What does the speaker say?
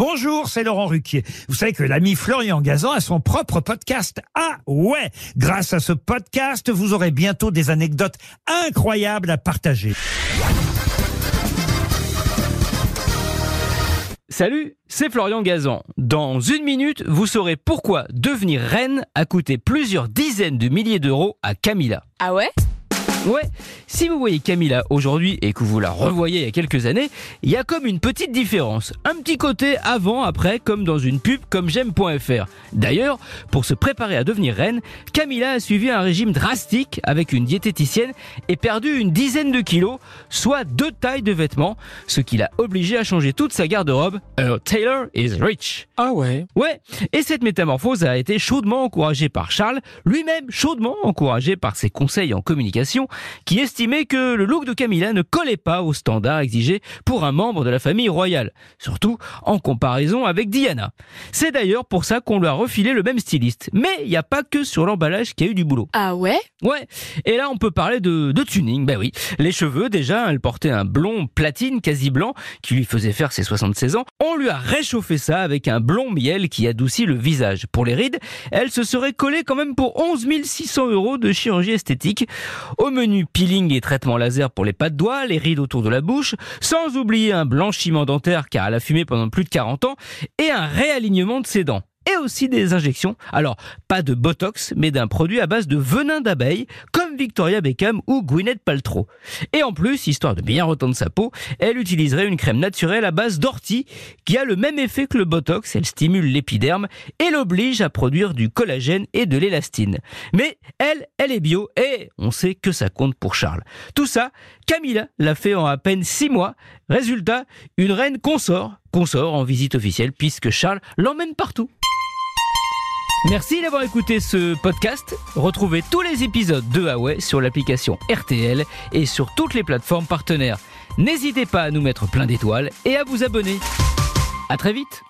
Bonjour, c'est Laurent Ruquier. Vous savez que l'ami Florian Gazan a son propre podcast. Ah ouais Grâce à ce podcast, vous aurez bientôt des anecdotes incroyables à partager. Salut, c'est Florian Gazan. Dans une minute, vous saurez pourquoi devenir reine a coûté plusieurs dizaines de milliers d'euros à Camilla. Ah ouais? Ouais, si vous voyez Camilla aujourd'hui et que vous la revoyez il y a quelques années, il y a comme une petite différence. Un petit côté avant, après, comme dans une pub comme j'aime.fr. D'ailleurs, pour se préparer à devenir reine, Camilla a suivi un régime drastique avec une diététicienne et perdu une dizaine de kilos, soit deux tailles de vêtements, ce qui l'a obligé à changer toute sa garde-robe. Alors Taylor is rich. Ah ouais Ouais, et cette métamorphose a été chaudement encouragée par Charles, lui-même chaudement encouragé par ses conseils en communication, qui estimait que le look de Camilla ne collait pas aux standards exigés pour un membre de la famille royale, surtout en comparaison avec Diana. C'est d'ailleurs pour ça qu'on lui a refilé le même styliste. Mais il n'y a pas que sur l'emballage qu'il y a eu du boulot. Ah ouais? Ouais, et là on peut parler de, de tuning, ben oui. Les cheveux déjà, elle portait un blond platine quasi blanc qui lui faisait faire ses 76 ans. On lui a réchauffé ça avec un blond miel qui adoucit le visage. Pour les rides, elle se serait collée quand même pour 11 600 euros de chirurgie esthétique. Au menu peeling et traitement laser pour les pas de doigts, les rides autour de la bouche, sans oublier un blanchiment dentaire car elle a fumé pendant plus de 40 ans et un réalignement de ses dents et aussi des injections. Alors, pas de Botox, mais d'un produit à base de venin d'abeille, comme Victoria Beckham ou Gwyneth Paltrow. Et en plus, histoire de bien retendre sa peau, elle utiliserait une crème naturelle à base d'ortie, qui a le même effet que le Botox, elle stimule l'épiderme et l'oblige à produire du collagène et de l'élastine. Mais elle, elle est bio et on sait que ça compte pour Charles. Tout ça, Camilla l'a fait en à peine six mois. Résultat, une reine consort, consort en visite officielle puisque Charles l'emmène partout. Merci d'avoir écouté ce podcast. Retrouvez tous les épisodes de Huawei sur l'application RTL et sur toutes les plateformes partenaires. N'hésitez pas à nous mettre plein d'étoiles et à vous abonner. À très vite